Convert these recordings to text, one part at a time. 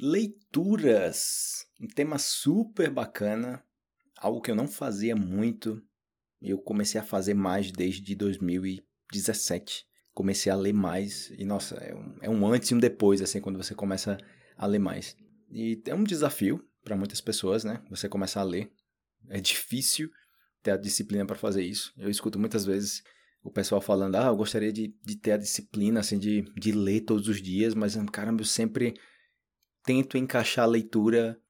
Leituras, um tema super bacana, algo que eu não fazia muito. Eu comecei a fazer mais desde 2017. Comecei a ler mais e nossa, é um, é um antes e um depois assim quando você começa a ler mais. E é um desafio para muitas pessoas, né? Você começar a ler. É difícil ter a disciplina para fazer isso. Eu escuto muitas vezes o pessoal falando, ah, eu gostaria de, de ter a disciplina, assim, de, de ler todos os dias, mas, caramba, eu sempre tento encaixar a leitura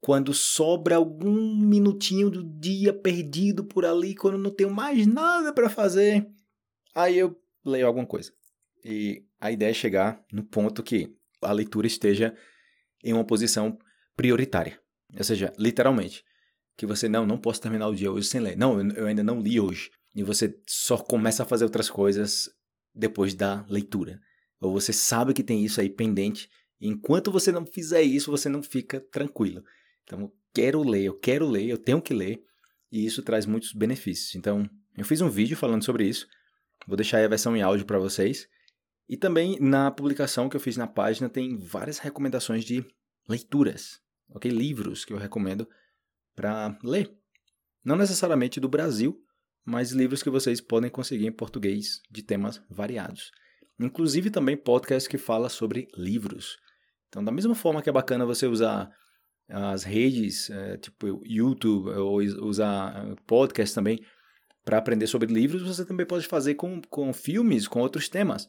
quando sobra algum minutinho do dia perdido por ali, quando não tenho mais nada para fazer, aí eu leio alguma coisa. E a ideia é chegar no ponto que a leitura esteja em uma posição prioritária. Ou seja, literalmente, que você não, não posso terminar o dia hoje sem ler. Não, eu ainda não li hoje. E você só começa a fazer outras coisas depois da leitura. Ou você sabe que tem isso aí pendente Enquanto você não fizer isso, você não fica tranquilo. Então, eu quero ler, eu quero ler, eu tenho que ler, e isso traz muitos benefícios. Então, eu fiz um vídeo falando sobre isso. Vou deixar a versão em áudio para vocês. E também na publicação que eu fiz na página tem várias recomendações de leituras, ok? Livros que eu recomendo para ler. Não necessariamente do Brasil, mas livros que vocês podem conseguir em português de temas variados. Inclusive também podcast que fala sobre livros. Então, da mesma forma que é bacana você usar as redes, é, tipo YouTube, ou usar podcast também para aprender sobre livros, você também pode fazer com, com filmes, com outros temas.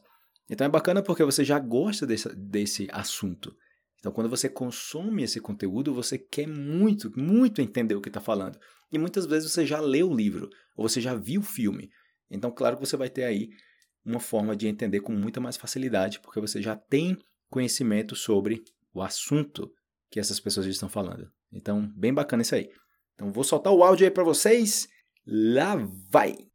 Então é bacana porque você já gosta desse, desse assunto. Então, quando você consome esse conteúdo, você quer muito, muito entender o que está falando. E muitas vezes você já leu o livro, ou você já viu o filme. Então, claro que você vai ter aí uma forma de entender com muita mais facilidade, porque você já tem conhecimento sobre o assunto que essas pessoas estão falando. Então, bem bacana isso aí. Então, vou soltar o áudio aí para vocês. Lá vai!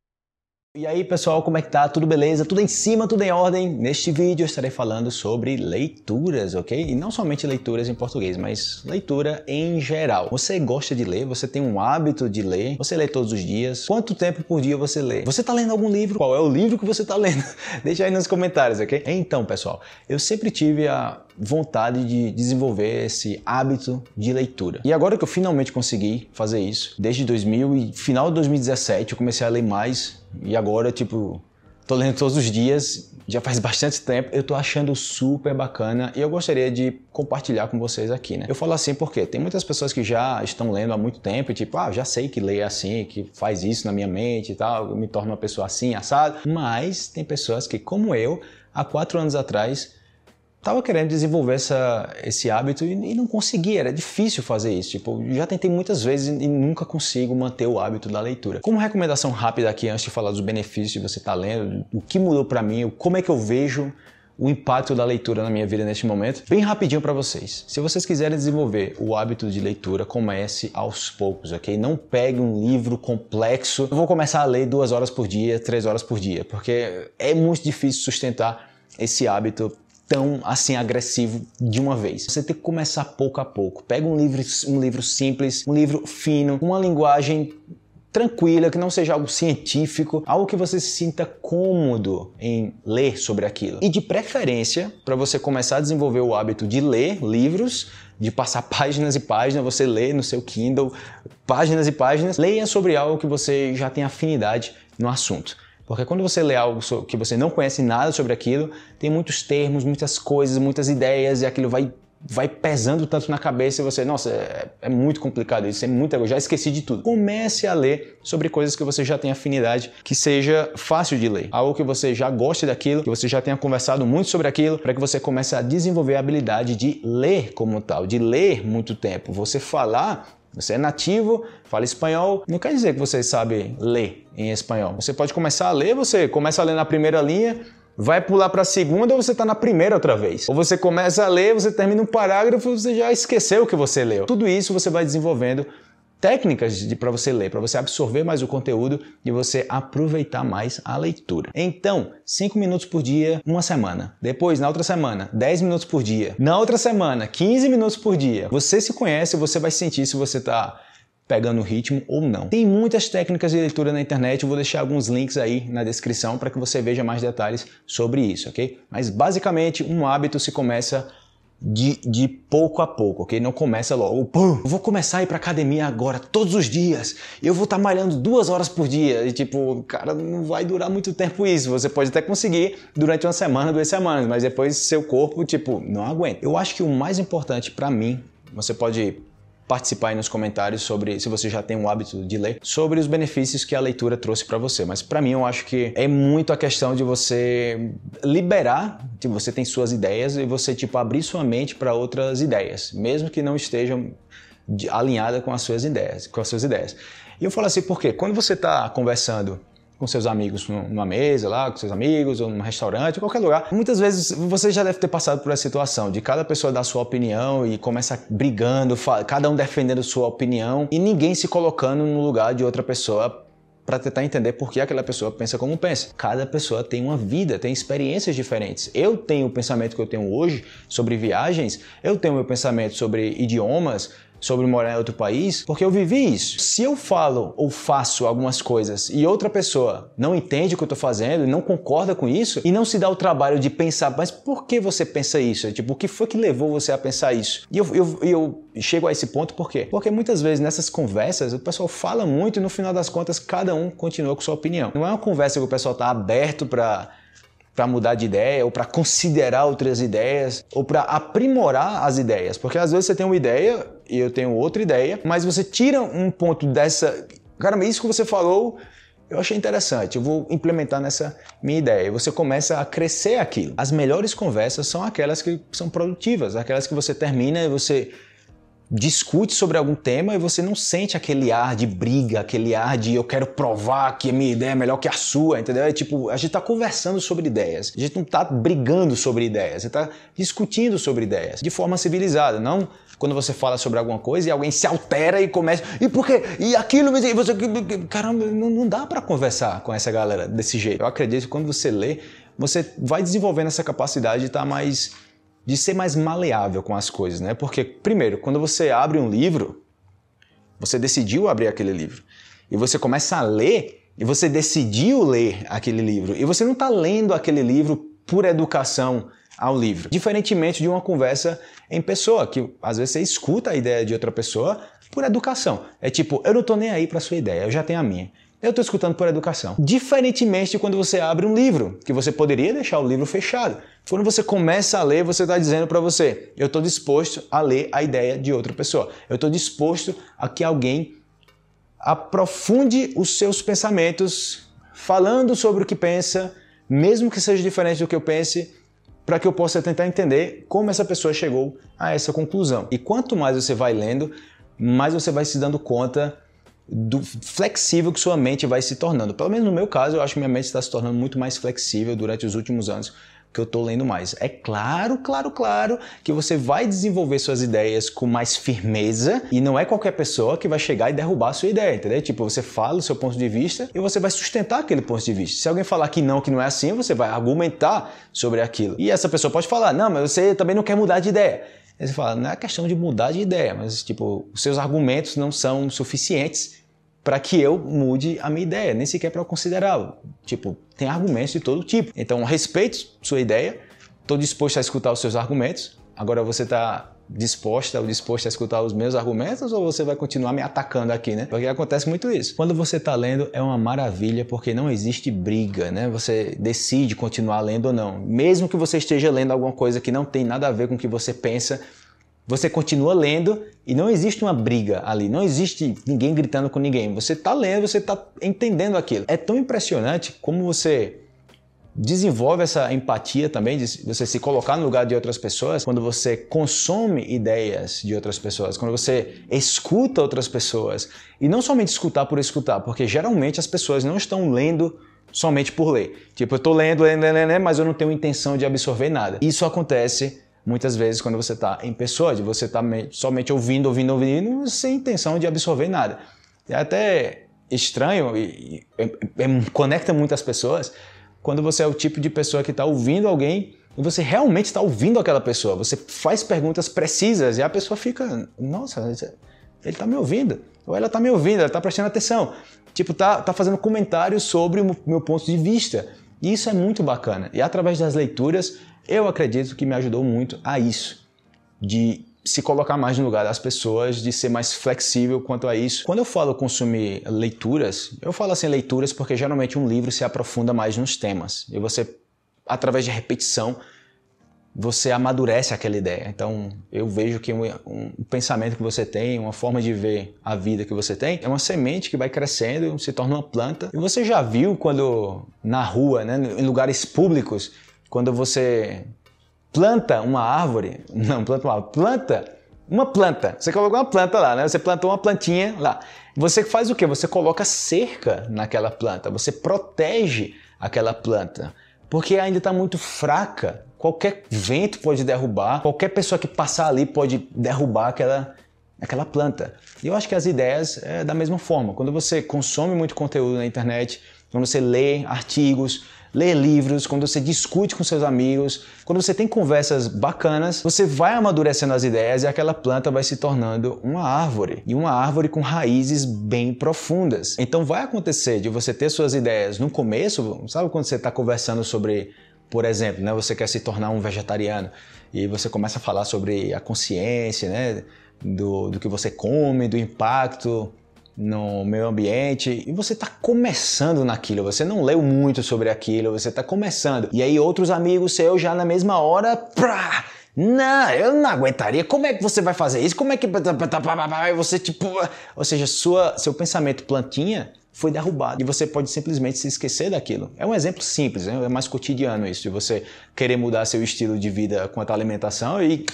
E aí pessoal, como é que tá? Tudo beleza? Tudo em cima, tudo em ordem? Neste vídeo eu estarei falando sobre leituras, ok? E não somente leituras em português, mas leitura em geral. Você gosta de ler? Você tem um hábito de ler? Você lê todos os dias? Quanto tempo por dia você lê? Você tá lendo algum livro? Qual é o livro que você tá lendo? Deixa aí nos comentários, ok? Então pessoal, eu sempre tive a vontade de desenvolver esse hábito de leitura. E agora que eu finalmente consegui fazer isso, desde 2000 e final de 2017 eu comecei a ler mais e agora, tipo, tô lendo todos os dias, já faz bastante tempo, eu tô achando super bacana e eu gostaria de compartilhar com vocês aqui, né? Eu falo assim porque tem muitas pessoas que já estão lendo há muito tempo e tipo, ah, já sei que lê assim, que faz isso na minha mente e tal, me torna uma pessoa assim, assado, mas tem pessoas que, como eu, há quatro anos atrás, Tava querendo desenvolver essa, esse hábito e, e, não conseguia, era difícil fazer isso. Tipo, já tentei muitas vezes e, e nunca consigo manter o hábito da leitura. Como recomendação rápida aqui, antes de falar dos benefícios de você estar tá lendo, o que mudou para mim, como é que eu vejo o impacto da leitura na minha vida neste momento, bem rapidinho para vocês. Se vocês quiserem desenvolver o hábito de leitura, comece aos poucos, ok? Não pegue um livro complexo. Eu vou começar a ler duas horas por dia, três horas por dia, porque é muito difícil sustentar esse hábito tão assim agressivo de uma vez. Você tem que começar pouco a pouco. Pega um livro, um livro simples, um livro fino, uma linguagem tranquila, que não seja algo científico, algo que você se sinta cômodo em ler sobre aquilo. E de preferência, para você começar a desenvolver o hábito de ler livros, de passar páginas e páginas, você lê no seu Kindle páginas e páginas, leia sobre algo que você já tem afinidade no assunto. Porque quando você lê algo que você não conhece nada sobre aquilo, tem muitos termos, muitas coisas, muitas ideias e aquilo vai vai pesando tanto na cabeça e você, nossa, é, é muito complicado isso, é muito, eu já esqueci de tudo. Comece a ler sobre coisas que você já tem afinidade, que seja fácil de ler, algo que você já goste daquilo, que você já tenha conversado muito sobre aquilo, para que você comece a desenvolver a habilidade de ler como tal, de ler muito tempo. Você falar você é nativo, fala espanhol, não quer dizer que você sabe ler em espanhol. Você pode começar a ler, você começa a ler na primeira linha, vai pular para a segunda ou você está na primeira outra vez. Ou você começa a ler, você termina um parágrafo você já esqueceu o que você leu. Tudo isso você vai desenvolvendo técnicas para você ler, para você absorver mais o conteúdo e você aproveitar mais a leitura. Então, 5 minutos por dia, uma semana. Depois, na outra semana, 10 minutos por dia. Na outra semana, 15 minutos por dia. Você se conhece, você vai sentir se você está pegando o ritmo ou não. Tem muitas técnicas de leitura na internet, eu vou deixar alguns links aí na descrição para que você veja mais detalhes sobre isso, ok? Mas basicamente, um hábito se começa de, de pouco a pouco, ok? Não começa logo, pum, vou começar a ir pra academia agora, todos os dias, eu vou estar tá malhando duas horas por dia, e tipo, cara, não vai durar muito tempo isso, você pode até conseguir durante uma semana, duas semanas, mas depois seu corpo, tipo, não aguenta. Eu acho que o mais importante para mim, você pode participar aí nos comentários sobre se você já tem o hábito de ler, sobre os benefícios que a leitura trouxe para você. Mas para mim eu acho que é muito a questão de você liberar, tipo, você tem suas ideias e você tipo abrir sua mente para outras ideias, mesmo que não estejam alinhadas com as suas ideias, com as suas ideias. E eu falo assim porque quando você está conversando com seus amigos numa mesa lá, com seus amigos, ou num restaurante, qualquer lugar. Muitas vezes você já deve ter passado por essa situação de cada pessoa dar sua opinião e começa brigando, cada um defendendo sua opinião e ninguém se colocando no lugar de outra pessoa para tentar entender por que aquela pessoa pensa como pensa. Cada pessoa tem uma vida, tem experiências diferentes. Eu tenho o pensamento que eu tenho hoje sobre viagens, eu tenho o meu pensamento sobre idiomas, sobre morar em outro país, porque eu vivi isso. Se eu falo ou faço algumas coisas e outra pessoa não entende o que eu estou fazendo, não concorda com isso e não se dá o trabalho de pensar, mas por que você pensa isso? Tipo, o que foi que levou você a pensar isso? E eu, eu, eu chego a esse ponto por quê? Porque muitas vezes nessas conversas o pessoal fala muito e no final das contas cada um continua com sua opinião. Não é uma conversa que o pessoal está aberto para para mudar de ideia, ou para considerar outras ideias, ou para aprimorar as ideias. Porque às vezes você tem uma ideia e eu tenho outra ideia, mas você tira um ponto dessa. Cara, isso que você falou, eu achei interessante, eu vou implementar nessa minha ideia. E você começa a crescer aquilo. As melhores conversas são aquelas que são produtivas, aquelas que você termina e você discute sobre algum tema e você não sente aquele ar de briga, aquele ar de eu quero provar que a minha ideia é melhor que a sua, entendeu? É tipo, a gente está conversando sobre ideias, a gente não está brigando sobre ideias, você está discutindo sobre ideias de forma civilizada, não quando você fala sobre alguma coisa e alguém se altera e começa, e por quê? E aquilo, e você, caramba, não, não dá para conversar com essa galera desse jeito. Eu acredito que quando você lê, você vai desenvolvendo essa capacidade de estar tá mais de ser mais maleável com as coisas, né? Porque, primeiro, quando você abre um livro, você decidiu abrir aquele livro, e você começa a ler, e você decidiu ler aquele livro, e você não está lendo aquele livro por educação ao livro. Diferentemente de uma conversa em pessoa, que às vezes você escuta a ideia de outra pessoa por educação. É tipo, eu não estou nem aí para sua ideia, eu já tenho a minha. Eu estou escutando por educação. Diferentemente de quando você abre um livro, que você poderia deixar o livro fechado. Quando você começa a ler, você está dizendo para você: eu estou disposto a ler a ideia de outra pessoa. Eu estou disposto a que alguém aprofunde os seus pensamentos, falando sobre o que pensa, mesmo que seja diferente do que eu pense, para que eu possa tentar entender como essa pessoa chegou a essa conclusão. E quanto mais você vai lendo, mais você vai se dando conta do flexível que sua mente vai se tornando. Pelo menos no meu caso, eu acho que minha mente está se tornando muito mais flexível durante os últimos anos que eu estou lendo mais. É claro, claro, claro que você vai desenvolver suas ideias com mais firmeza e não é qualquer pessoa que vai chegar e derrubar a sua ideia, entendeu? Tipo, você fala o seu ponto de vista e você vai sustentar aquele ponto de vista. Se alguém falar que não, que não é assim, você vai argumentar sobre aquilo. E essa pessoa pode falar, não, mas você também não quer mudar de ideia. Aí você fala, não é questão de mudar de ideia, mas tipo, os seus argumentos não são suficientes para que eu mude a minha ideia, nem sequer para considerá-lo. Tipo, tem argumentos de todo tipo. Então, respeito sua ideia, estou disposto a escutar os seus argumentos. Agora você está disposta ou disposto a escutar os meus argumentos ou você vai continuar me atacando aqui, né? Porque acontece muito isso. Quando você está lendo é uma maravilha porque não existe briga, né? Você decide continuar lendo ou não. Mesmo que você esteja lendo alguma coisa que não tem nada a ver com o que você pensa, você continua lendo e não existe uma briga ali, não existe ninguém gritando com ninguém. Você está lendo, você está entendendo aquilo. É tão impressionante como você desenvolve essa empatia também, de você se colocar no lugar de outras pessoas, quando você consome ideias de outras pessoas, quando você escuta outras pessoas. E não somente escutar por escutar, porque geralmente as pessoas não estão lendo somente por ler. Tipo, eu estou lendo, lendo, lendo, lendo, mas eu não tenho intenção de absorver nada. Isso acontece muitas vezes quando você está em pessoa, de você estar tá somente ouvindo, ouvindo, ouvindo, sem intenção de absorver nada. É até estranho e, e, e conecta muitas pessoas quando você é o tipo de pessoa que está ouvindo alguém e você realmente está ouvindo aquela pessoa. Você faz perguntas precisas e a pessoa fica, nossa, ele está me ouvindo, ou ela está me ouvindo, ela está prestando atenção. Tipo, tá, tá fazendo comentários sobre o meu ponto de vista. E isso é muito bacana. E através das leituras, eu acredito que me ajudou muito a isso. de se colocar mais no lugar das pessoas, de ser mais flexível quanto a isso. Quando eu falo consumir leituras, eu falo assim leituras porque geralmente um livro se aprofunda mais nos temas e você, através de repetição, você amadurece aquela ideia. Então, eu vejo que um, um, pensamento que você tem, uma forma de ver a vida que você tem, é uma semente que vai crescendo, se torna uma planta. E você já viu quando na rua, né, em lugares públicos, quando você planta uma árvore, não planta uma planta uma planta. Você colocou uma planta lá, né? Você plantou uma plantinha lá. Você faz o quê? Você coloca cerca naquela planta. Você protege aquela planta porque ainda está muito fraca Qualquer vento pode derrubar, qualquer pessoa que passar ali pode derrubar aquela, aquela planta. E eu acho que as ideias é da mesma forma. Quando você consome muito conteúdo na internet, quando você lê artigos, lê livros, quando você discute com seus amigos, quando você tem conversas bacanas, você vai amadurecendo as ideias e aquela planta vai se tornando uma árvore. E uma árvore com raízes bem profundas. Então vai acontecer de você ter suas ideias no começo, sabe quando você está conversando sobre por exemplo, né, você quer se tornar um vegetariano e você começa a falar sobre a consciência, né, do, do que você come, do impacto no meio ambiente e você está começando naquilo, você não leu muito sobre aquilo, você está começando. E aí outros amigos seus já na mesma hora, prá, não, eu não aguentaria. Como é que você vai fazer isso? Como é que você tipo, ou seja, sua seu pensamento plantinha foi derrubado e você pode simplesmente se esquecer daquilo. É um exemplo simples, né? é mais cotidiano isso, de você querer mudar seu estilo de vida quanto à alimentação e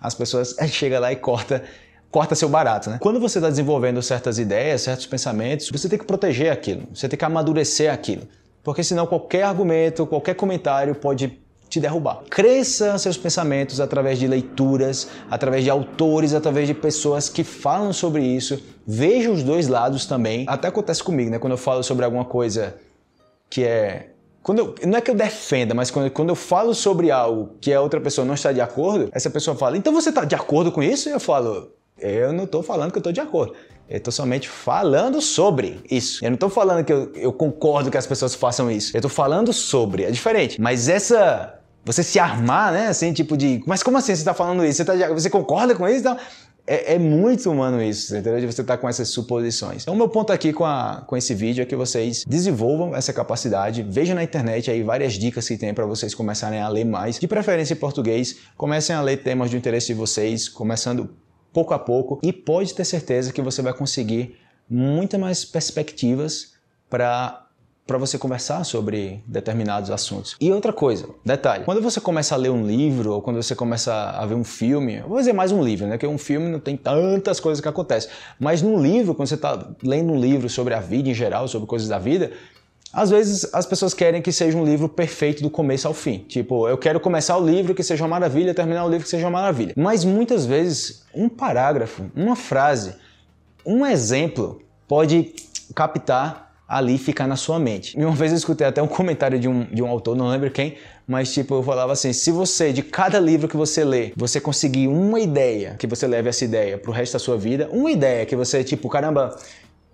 as pessoas chegam lá e corta corta seu barato, né? Quando você está desenvolvendo certas ideias, certos pensamentos, você tem que proteger aquilo, você tem que amadurecer aquilo, porque senão qualquer argumento, qualquer comentário pode te derrubar. Cresça seus pensamentos através de leituras, através de autores, através de pessoas que falam sobre isso. Veja os dois lados também. Até acontece comigo, né? Quando eu falo sobre alguma coisa que é quando eu, não é que eu defenda, mas quando, quando eu falo sobre algo que a outra pessoa não está de acordo, essa pessoa fala, então você está de acordo com isso? E eu falo, eu não estou falando que eu estou de acordo. Eu estou somente falando sobre isso. Eu não estou falando que eu, eu, concordo que as pessoas façam isso. Eu estou falando sobre. É diferente. Mas essa você se armar, né? Assim, tipo de. Mas como assim você está falando isso? Você, tá, você concorda com isso? Então, é, é, muito humano isso, entendeu? De você estar tá com essas suposições. Então, o meu ponto aqui com, a, com esse vídeo é que vocês desenvolvam essa capacidade. Vejam na internet aí várias dicas que tem para vocês começarem a ler mais. De preferência em português. Comecem a ler temas de interesse de vocês, começando pouco a pouco. E pode ter certeza que você vai conseguir muitas mais perspectivas para para você conversar sobre determinados assuntos. E outra coisa, detalhe, quando você começa a ler um livro ou quando você começa a ver um filme, vou dizer mais um livro, né? Que um filme não tem tantas coisas que acontecem, mas num livro, quando você está lendo um livro sobre a vida em geral, sobre coisas da vida, às vezes as pessoas querem que seja um livro perfeito do começo ao fim. Tipo, eu quero começar o livro que seja uma maravilha, terminar o livro que seja uma maravilha. Mas muitas vezes um parágrafo, uma frase, um exemplo pode captar ali ficar na sua mente. E uma vez eu escutei até um comentário de um, de um autor, não lembro quem, mas tipo, eu falava assim: se você, de cada livro que você lê, você conseguir uma ideia, que você leve essa ideia pro resto da sua vida, uma ideia que você, tipo, caramba,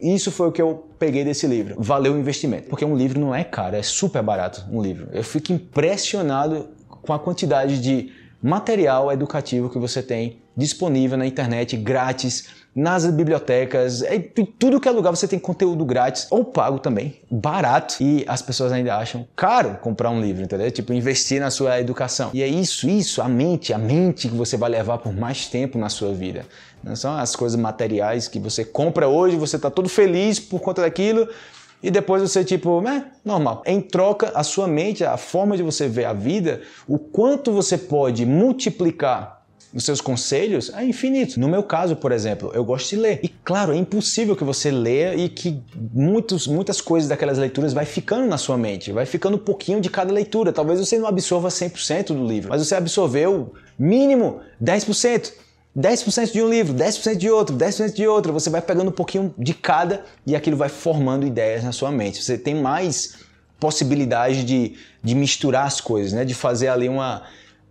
isso foi o que eu peguei desse livro. Valeu o investimento. Porque um livro não é caro, é super barato um livro. Eu fico impressionado com a quantidade de material educativo que você tem disponível na internet, grátis nas bibliotecas, em tudo que é lugar você tem conteúdo grátis ou pago também, barato. E as pessoas ainda acham caro comprar um livro, entendeu? Tipo, investir na sua educação. E é isso, isso, a mente, a mente que você vai levar por mais tempo na sua vida. Não são as coisas materiais que você compra hoje, você está todo feliz por conta daquilo, e depois você, tipo, é normal. Em troca, a sua mente, a forma de você ver a vida, o quanto você pode multiplicar os seus conselhos é infinito. No meu caso, por exemplo, eu gosto de ler. E claro, é impossível que você leia e que muitos, muitas coisas daquelas leituras vai ficando na sua mente, vai ficando um pouquinho de cada leitura. Talvez você não absorva 100% do livro, mas você absorveu mínimo 10%. 10% de um livro, 10% de outro, 10% de outro. Você vai pegando um pouquinho de cada e aquilo vai formando ideias na sua mente. Você tem mais possibilidade de, de misturar as coisas, né? de fazer ali uma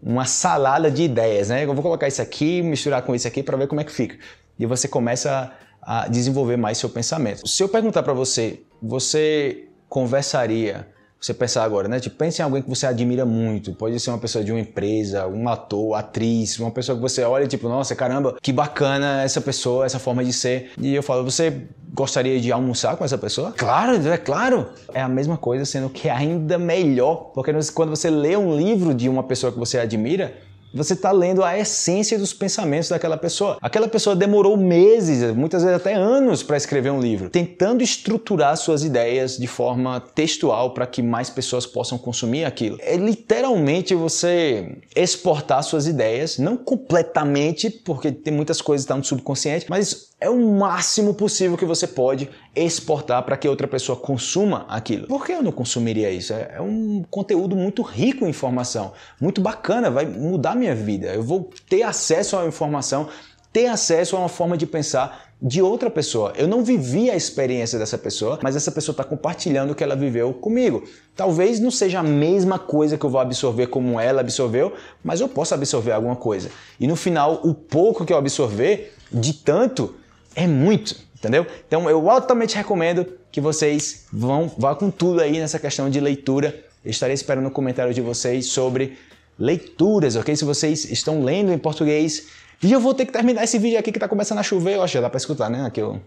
uma salada de ideias, né? Eu vou colocar isso aqui, misturar com isso aqui para ver como é que fica. E você começa a desenvolver mais seu pensamento. Se eu perguntar para você, você conversaria você pensar agora, né? Tipo, pense em alguém que você admira muito. Pode ser uma pessoa de uma empresa, um ator, atriz, uma pessoa que você olha e tipo, nossa, caramba, que bacana essa pessoa, essa forma de ser. E eu falo, você gostaria de almoçar com essa pessoa? Claro, é claro. É a mesma coisa, sendo que é ainda melhor. Porque quando você lê um livro de uma pessoa que você admira, você está lendo a essência dos pensamentos daquela pessoa. Aquela pessoa demorou meses, muitas vezes até anos, para escrever um livro, tentando estruturar suas ideias de forma textual para que mais pessoas possam consumir aquilo. É literalmente você exportar suas ideias, não completamente, porque tem muitas coisas que estão no subconsciente, mas é o máximo possível que você pode exportar para que outra pessoa consuma aquilo. Por que eu não consumiria isso? É, é um conteúdo muito rico em informação, muito bacana, vai mudar minha vida. Eu vou ter acesso à informação, ter acesso a uma forma de pensar de outra pessoa. Eu não vivi a experiência dessa pessoa, mas essa pessoa está compartilhando o que ela viveu comigo. Talvez não seja a mesma coisa que eu vou absorver como ela absorveu, mas eu posso absorver alguma coisa. E no final, o pouco que eu absorver, de tanto, é muito, entendeu? Então eu altamente recomendo que vocês vão vá com tudo aí nessa questão de leitura. Eu estarei esperando o comentário de vocês sobre leituras, ok? Se vocês estão lendo em português. E eu vou ter que terminar esse vídeo aqui que está começando a chover, eu acho já dá para escutar, né? Aqui o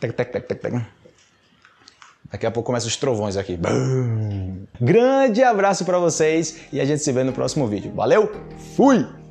tec, tec, tec, tec, tec. Daqui a pouco começam os trovões aqui. Grande abraço para vocês e a gente se vê no próximo vídeo. Valeu? Fui!